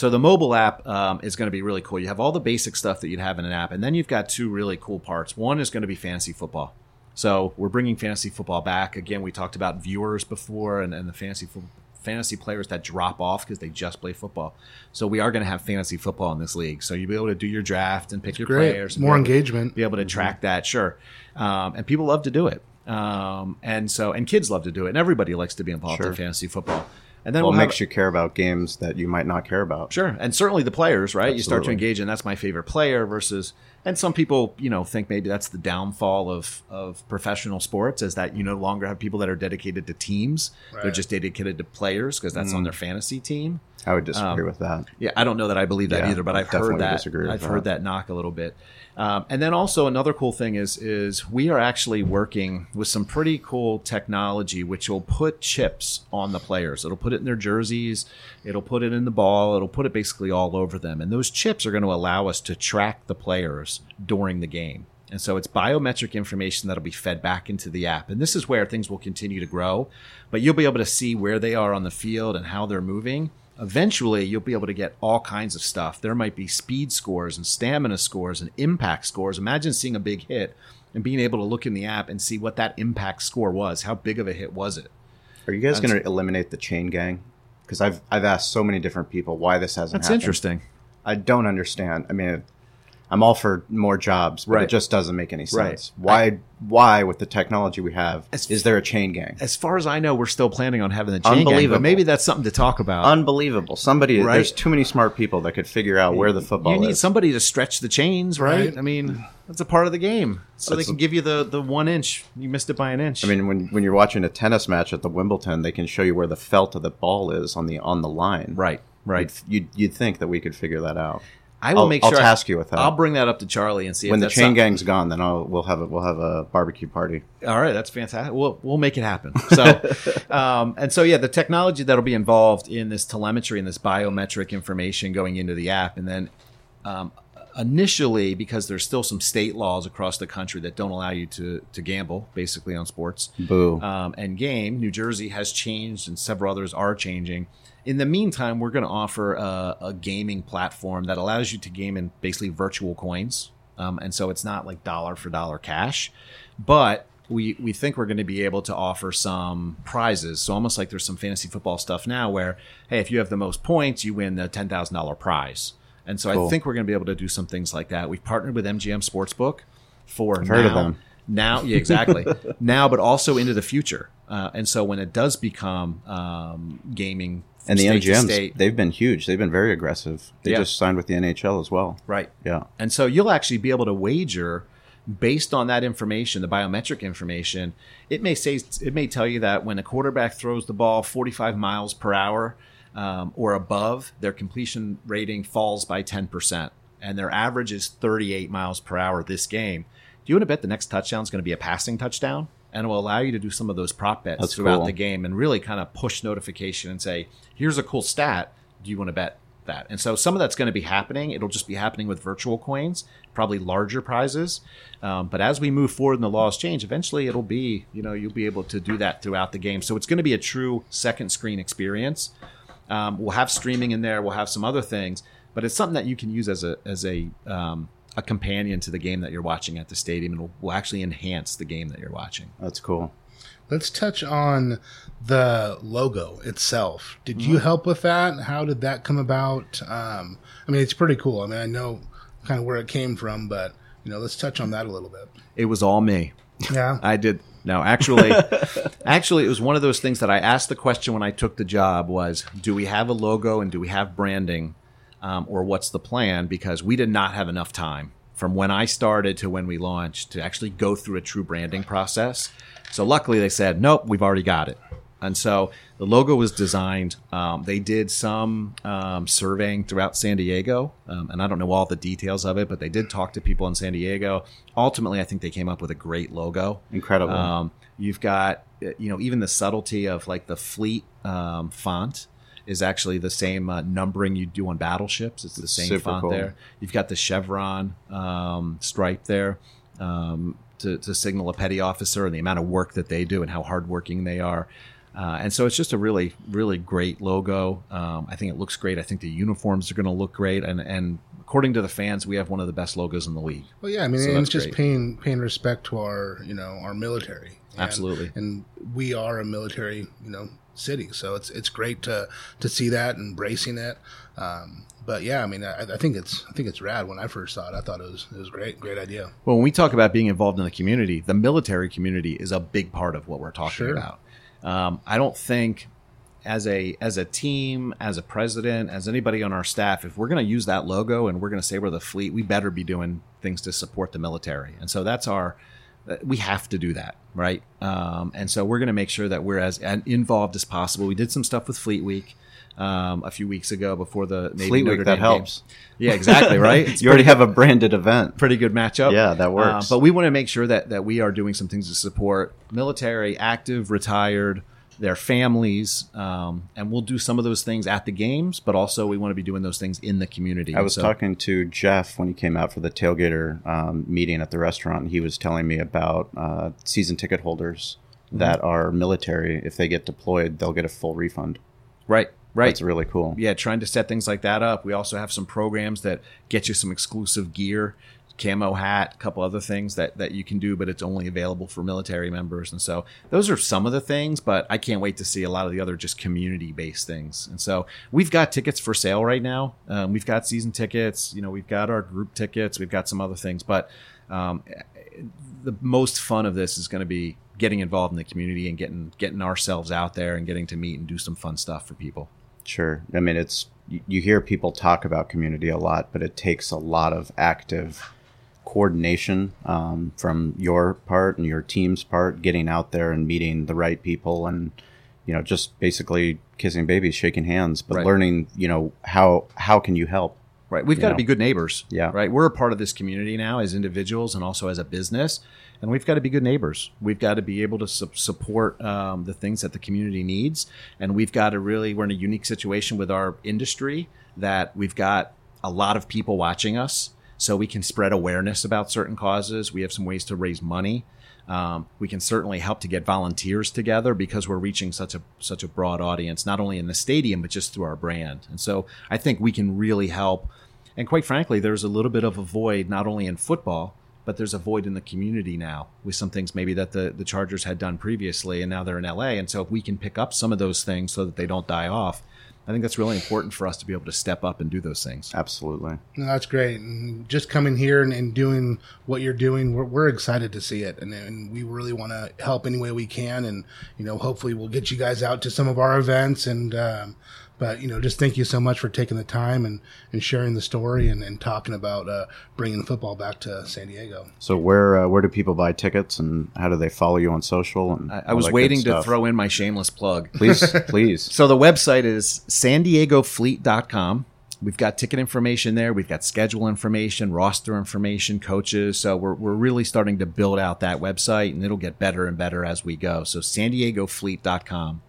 So the mobile app um, is going to be really cool. You have all the basic stuff that you'd have in an app, and then you've got two really cool parts. One is going to be fantasy football. So we're bringing fantasy football back again. We talked about viewers before and, and the fantasy fo- fantasy players that drop off because they just play football. So we are going to have fantasy football in this league. So you'll be able to do your draft and pick your Great. players. More be able to- engagement. be able to track that, sure. Um, and people love to do it. Um, and so, and kids love to do it, and everybody likes to be involved Sure. in fantasy football. And then Well, we'll it have- makes you care about games that you might not care about. Sure, and certainly the players, right? You start to engage, and that's my favorite player versus. And some people, you know, think maybe that's the downfall of of professional sports is that you no longer have people that are dedicated to teams; they're just dedicated to players because that's Mm. on their fantasy team. I would disagree Um, with that. Yeah, I don't know that I believe that Yeah, either, but I I've heard that. disagree I've that. heard that knock a little bit. Um, and then also another cool thing is is we are actually working with some pretty cool technology, which will put chips on the players. It'll put it in their jerseys. It'll put it in the ball. It'll put it basically all over them. And those chips are going to allow us to track the players during the game. And so it's biometric information that'll be fed back into the app. And this is where things will continue to grow. But you'll be able to see where they are on the field and how they're moving. Eventually, you'll be able to get all kinds of stuff. There might be speed scores and stamina scores and impact scores. Imagine seeing a big hit and being able to look in the app and see what that impact score was. How big of a hit was it? Are you guys going to eliminate the chain gang? Because I've I've asked so many different people why this hasn't. That's happened. interesting. I don't understand. I mean, I'm all for more jobs, but Right. it just doesn't make any Right. sense. Why? why, with the technology we have, As- is there a chain gang? As far as I know, we're still planning on having the chain gang, but maybe that's something to talk about. Unbelievable. Somebody, Right. there's too many smart people that could figure out where the football is. you need is. somebody to stretch the chains, right? Right. I mean, that's a part of the game. So That's they can a- give you the, the one inch. You missed it by an inch. I mean, when when you're watching a tennis match at the Wimbledon, they can show you where the felt of the ball is on the on the line. right, right. You'd, you'd, you'd think that we could figure that out. I will I'll- make I'll sure. I, you with that. I'll bring that up to Charlie and see when the chain some- gang's gone, then I'll we'll have a we'll have a barbecue party. All right, that's fantastic. We'll we'll make it happen. So, um, and so yeah, the technology that'll be involved in this telemetry and this biometric information going into the app, and then um, initially, because there's still some state laws across the country that don't allow you to to gamble, basically on sports Boo. um, and game. New Jersey has changed, and several others are changing. In the meantime, we're going to offer a, a gaming platform that allows you to game in basically virtual coins, um, and so it's not like dollar for dollar cash, but we we think we're going to be able to offer some prizes. So almost like there's some fantasy football stuff now, where hey, if you have the most points, you win the ten thousand dollar prize. And so I think we're going to be able to do some things like that. We've partnered with MGM Sportsbook for I've heard of now- them. now yeah exactly now but also into the future uh, and so when it does become um, gaming and the MGMs, state- they've been huge. They've been very aggressive. They Yeah. just signed with the NHL as well. right Yeah. and so you'll actually be able to wager based on that information the biometric information it may say it may tell you that when a quarterback throws the ball 45 miles per hour um, or above, their completion rating falls by 10%. And their average is 38 miles per hour this game. Do you want to bet the next touchdown is going to be a passing touchdown? And it will allow you to do some of those prop bets That's throughout cool. the game and really kind of push notification and say, here's a cool stat. Do you want to bet that? And so some of that's going to be happening. It'll just be happening with virtual coins, probably larger prizes. Um, but as we move forward and the laws change, eventually it'll be, you know, you'll be able to do that throughout the game. So it's going to be a true second screen experience. Um, we'll have streaming in there. We'll have some other things, but it's something that you can use as a as a um, a companion to the game that you're watching at the stadium, and will, will actually enhance the game that you're watching. That's cool. Let's touch on the logo itself. Did you help with that? How did that come about? Um, I mean, it's pretty cool. I mean, I know kind of where it came from, but you know, let's touch on that a little bit. It was all me. Yeah. I did. No, actually, actually, it was one of those things that I asked the question when I took the job: was do we have a logo and do we have branding, um, or what's the plan? Because we did not have enough time from when I started to when we launched to actually go through a true branding process. So luckily, they said, nope, we've already got it. And so the logo was designed. Um, they did some um, surveying throughout San Diego, um, and I don't know all the details of it, but they did talk to people in San Diego. Ultimately, I think they came up with a great logo. Incredible. Um, you've got, you know, even the subtlety of like the fleet um, font is actually the same uh, numbering you do on battleships. It's the same Super font cool. there. You've got the chevron um, stripe there um, to, to signal a petty officer and the amount of work that they do and how hardworking they are. Uh, and so it's just a really, really great logo. Um, I think it looks great. I think the uniforms are going to look great. And, and according to the fans, we have one of the best logos in the league. Well, yeah. I mean, So it's just great. paying paying respect to our you know our military. And- Absolutely. And we are a military you know city, so it's it's great to to see that and embracing it. Um, but yeah, I mean, I, I think it's I think it's rad. When I first saw it, I thought it was it was great, great idea. Well, when we talk about being involved in the community, the military community is a big part of what we're talking Sure. about. Um, I don't think as a as a team, as a president, as anybody on our staff, if we're going to use that logo and we're going to say we're the fleet, we better be doing things to support the military. And so that's our we have to do that, right? Um, and so we're going to make sure that we're as involved as possible. We did some stuff with Fleet Week um, a few weeks ago before the Navy Fleet Notre Week, that Dame game. helps. Yeah, exactly, right? You already have a branded event. pretty good matchup. Yeah, that works. Uh, but we want to make sure that that we are doing some things to support military, active, retired, their families, um, and we'll do some of those things at the games. But also, we want to be doing those things in the community. I was So- talking to Jeff when he came out for the tailgater um, meeting at the restaurant. He was telling me about uh, season ticket holders Mm-hmm. that are military. If they get deployed, they'll get a full refund. right, right. That's really cool. yeah, trying to set things like that up. We also have some programs that get you some exclusive gear, camo hat, a couple other things that, that you can do, but it's only available for military members. And so those are some of the things, but I can't wait to see a lot of the other just community based things. And so we've got tickets for sale right now. Um, we've got season tickets, you know, we've got our group tickets, we've got some other things, but um, the most fun of this is going to be getting involved in the community and getting getting ourselves out there and getting to meet and do some fun stuff for people. Sure. I mean, it's you, you hear people talk about community a lot, but it takes a lot of active coordination um, from your part and your team's part, getting out there and meeting the right people, and you know, just basically kissing babies, shaking hands, but Right. learning, you know, how how can you help? Right. We've got to be good neighbors. Yeah. Right. We're a part of this community now as individuals and also as a business. And we've got to be good neighbors. We've got to be able to su- support um, the things that the community needs. And we've got to really, we're in a unique situation with our industry that we've got a lot of people watching us. So we can spread awareness about certain causes. We have some ways to raise money. Um, we can certainly help to get volunteers together because we're reaching such a such a broad audience, not only in the stadium but just through our brand. And so I think we can really help. And quite frankly, there's a little bit of a void not only in football, but there's a void in the community now with some things maybe that the the Chargers had done previously, and now they're in LA. And so if we can pick up some of those things so that they don't die off, I think that's really important for us to be able to step up and do those things. Absolutely. No, that's great. And just coming here and, and doing what you're doing, we're, we're excited to see it. And, and we really want to help any way we can. And, you know, hopefully we'll get you guys out to some of our events. And, um, But you know, just thank you so much for taking the time and, and sharing the story and, and talking about uh, bringing football back to San Diego. So where uh, where do people buy tickets and how do they follow you on social? And I, I was waiting to throw in my shameless plug. Please, please. So the website is san diego fleet.com. We've got ticket information there. We've got schedule information, roster information, coaches. So we're, we're really starting to build out that website and it'll get better and better as we go. So san diego fleet.com.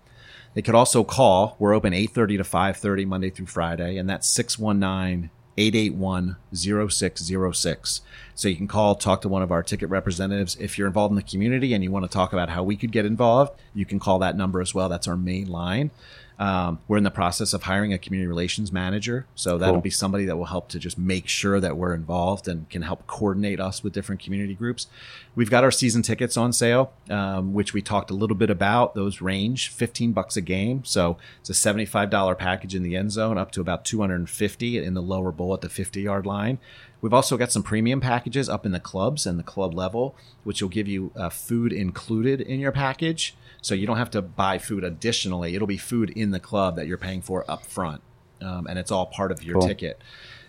They could also call. We're open 8:30 to 5:30 Monday through Friday and that's 619 881 0606. So you can call, talk to one of our ticket representatives. If you're involved in the community and you want to talk about how we could get involved, you can call that number as well. That's our main line. Um, we're in the process of hiring a community relations manager. So that'll Cool. be somebody that will help to just make sure that we're involved and can help coordinate us with different community groups. We've got our season tickets on sale, um, which we talked a little bit about. Those range 15 bucks a game. So it's a $75 package in the end zone up to about 250 in the lower bowl at the 50 yard line. We've also got some premium packages up in the clubs and the club level, which will give you uh, food included in your package. So you don't have to buy food additionally. It'll be food in the club that you're paying for up front. Um, and it's all part of your Cool. ticket.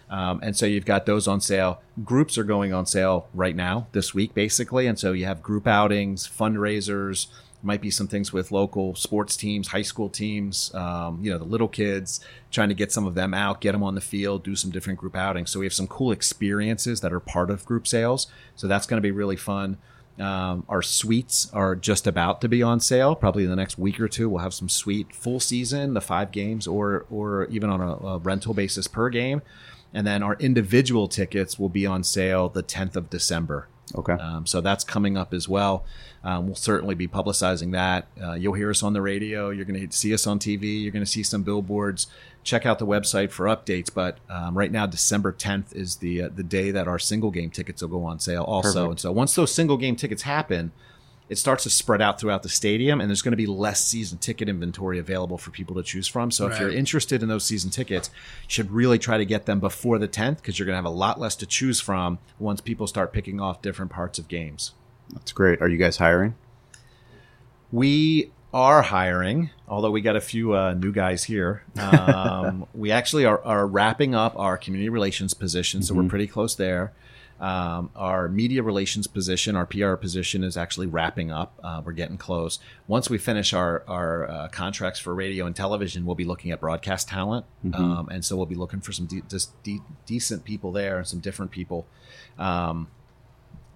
Um, and so you've got those on sale. Groups are going on sale right now, this week, basically. And so you have group outings, fundraisers, might be some things with local sports teams, high school teams, um, you know, the little kids, trying to get some of them out, get them on the field, do some different group outings. So we have some cool experiences that are part of group sales. So that's going to be really fun. Um, our suites are just about to be on sale. Probably in the next week or two, we'll have some suite full season, the five games, or or even on a, a rental basis per game. And then our individual tickets will be on sale the 10th of December. Okay. Um, so that's coming up as well. Um, we'll certainly be publicizing that. Uh, you'll hear us on the radio. You're going to see us on TV. You're going to see some billboards. Check out the website for updates. But um, right now, December 10th is the uh, the day that our single game tickets will go on sale. Also, Perfect. and so once those single game tickets happen, it starts to spread out throughout the stadium, and there's going to be less season ticket inventory available for people to choose from. So if you're interested in those season tickets, you should really try to get them before the 10th because you're going to have a lot less to choose from once people start picking off different parts of games. That's great. Are you guys hiring? We are hiring, although we got a few uh, new guys here. Um, we actually are, are wrapping up our community relations position, so we're pretty close there. Um, our media relations position, our PR position, is actually wrapping up. Uh, we're getting close. Once we finish our our uh, contracts for radio and television, we'll be looking at broadcast talent, um, and so we'll be looking for some de- just de- decent people there and some different people. Um,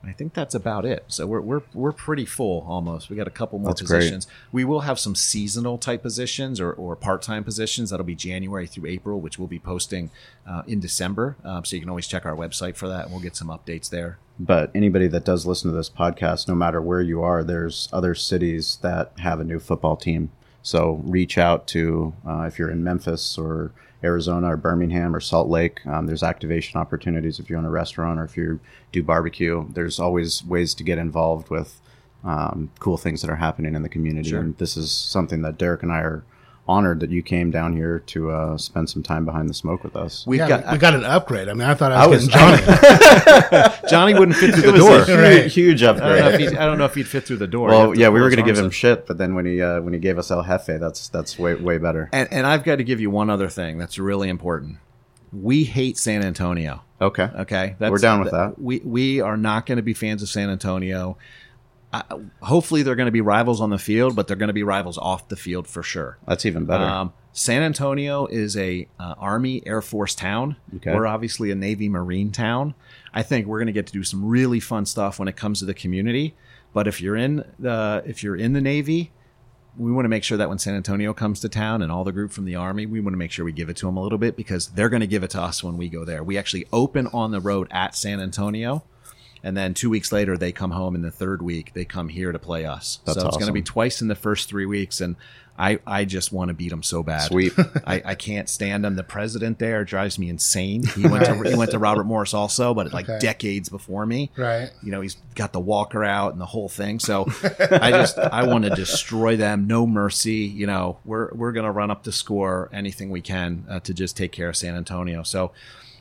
I think that's about it. So we're we're we're pretty full almost. We got a couple more That's great. positions. We will have some seasonal type positions or, or part time positions. That'll be January through April, which we'll be posting uh, in December. Um, so you can always check our website for that, and we'll get some updates there. But anybody that does listen to this podcast, no matter where you are, there's other cities that have a new football team. So reach out to uh, if you're in Memphis or Arizona or Birmingham or Salt Lake. Um, there's activation opportunities if you own a restaurant or if you do barbecue. There's always ways to get involved with um, cool things that are happening in the community. Sure. And this is something that Derek and I are honored that you came down here to uh, spend some time behind the smoke with us. We've yeah, got we got an upgrade. I mean, I thought I I was, was- getting Johnny. Johnny wouldn't fit through It the was door. a huge, Right. huge I don't, know upgrade. if I don't know if he'd fit through the door. Well, yeah, we were going to give him up. shit, but then when he uh, when he gave us El Jefe, that's that's way way better. And, and I've got to give you one other thing that's really important. We hate San Antonio. Okay, Okay, That's, We're down with that. We we are not going to be fans of San Antonio. Hopefully, they're going to be rivals on the field, but they're going to be rivals off the field for sure. that's even better. Um, San Antonio is a uh, Army Air Force town. Okay. We're obviously a Navy Marine town. I think we're going to get to do some really fun stuff when it comes to the community. But if you're in the if you're in the Navy, we want to make sure that when San Antonio comes to town and all the group from the Army, we want to make sure we give it to them a little bit because they're going to give it to us when we go there. We actually open on the road at San Antonio. And then two weeks later, they come home. In the third week, they come here to play us. That's so it's going to be twice in the first three weeks. And I, I just want to beat them so bad. Sweet. I, I can't stand them. The president there drives me insane. He went to he went to Robert Morris also, but like Okay. decades before me. right. You know, he's got the walker out and the whole thing. So I just I want to destroy them. No mercy. You know, we're we're gonna run up the score anything we can uh, to just take care of San Antonio. So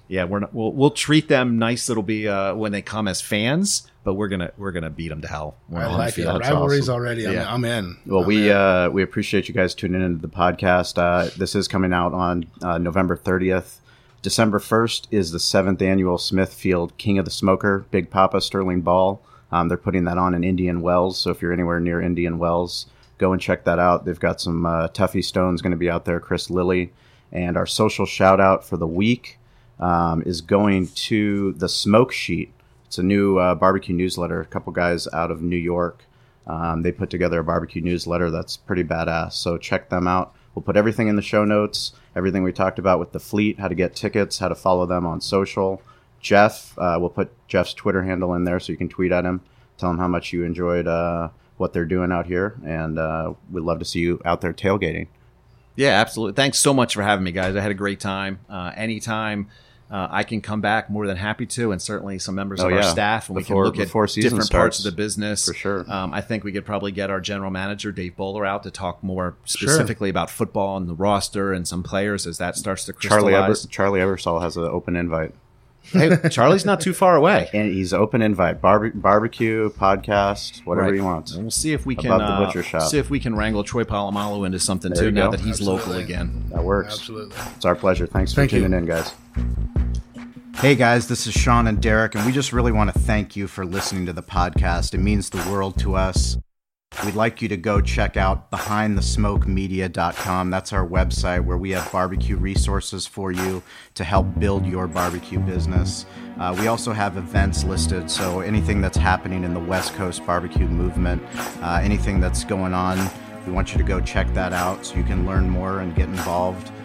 Yeah, we're not, we'll we'll treat them nice. It'll be uh, when they come as fans, but we're gonna we're gonna beat them to hell. We're I like it. Rivalries awesome. already. I'm, I'm in. Well, I'm we in. uh, we appreciate you guys tuning into the podcast. Uh, this is coming out on uh, November 30th. December 1st is the seventh annual Smithfield King of the Smoker Big Papa Sterling Ball. Um, they're putting that on in Indian Wells, so if you're anywhere near Indian Wells, go and check that out. They've got some uh, Tuffy Stone's going to be out there, Chris Lilly, and our social shout out for the week um, is going to the Smoke Sheet. It's a new uh, barbecue newsletter. A couple guys out of New York. Um, they put together a barbecue newsletter that's pretty badass. So check them out. We'll put everything in the show notes, everything we talked about with the fleet, how to get tickets, how to follow them on social. Jeff, uh, we'll put Jeff's Twitter handle in there so you can tweet at him, tell him how much you enjoyed uh, what they're doing out here, and uh, we'd love to see you out there tailgating. Yeah, absolutely. Thanks so much for having me, guys. I had a great time. Uh, anytime uh, I can come back, more than happy to, and certainly some members Oh, of our staff, and Before- we can look at different parts of the business For sure. Um, I think we could probably get our general manager Dave Bowler out to talk more specifically about football and the roster and some players as that starts to Charlie Ever- crystallize. Charlie Ebersol has an open invite. Hey, Charlie's not too far away. And he's open invite. Barbe- barbecue, podcast, whatever Right. he wants. And we'll see if we can Above the uh, butcher shop. see if we can wrangle Troy Polamalu into something There too. Now go. that he's local again. That works. Absolutely. It's our pleasure. Thanks for Thank you. tuning in, guys. Hey guys, this is Shawn and Derek, and we just really want to thank you for listening to the podcast. It means the world to us. We'd like you to go check out behindthesmokemedia.com. That's our website where we have barbecue resources for you to help build your barbecue business. Uh, we also have events listed, so anything that's happening in the West Coast barbecue movement, uh, anything that's going on, we want you to go check that out so you can learn more and get involved.